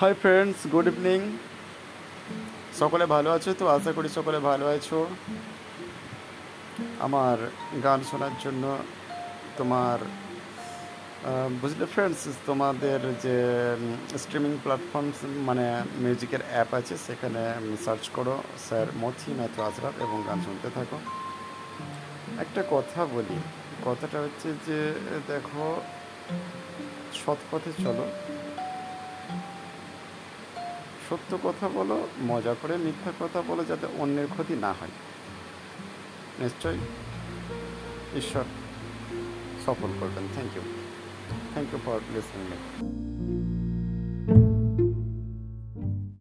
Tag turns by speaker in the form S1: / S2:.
S1: Hi friends good evening সকলে ভালো আছো তো? আশা করি সকলে ভালো আছো। আমার গান শোনার জন্য তোমার বুঝলে ফ্রেন্ডস তোমাদের যে স্ট্রিমিং প্ল্যাটফর্ম মানে মিউজিকের অ্যাপ আছে, সেখানে সার্চ করো, স্যার মথি মাত্র আজরাত এবং গান শুনতে থাকো। একটা কথা বলি, কথাটা হচ্ছে যে, দেখো, সৎ পথে চলো। সত্য কথা বলো, মজা করে মিথ্যা কথা বলো যাতে অন্যের ক্ষতি না হয়। নিশ্চয়ই? ঈশ্বর সফল করবেন। Thank you thank you for listening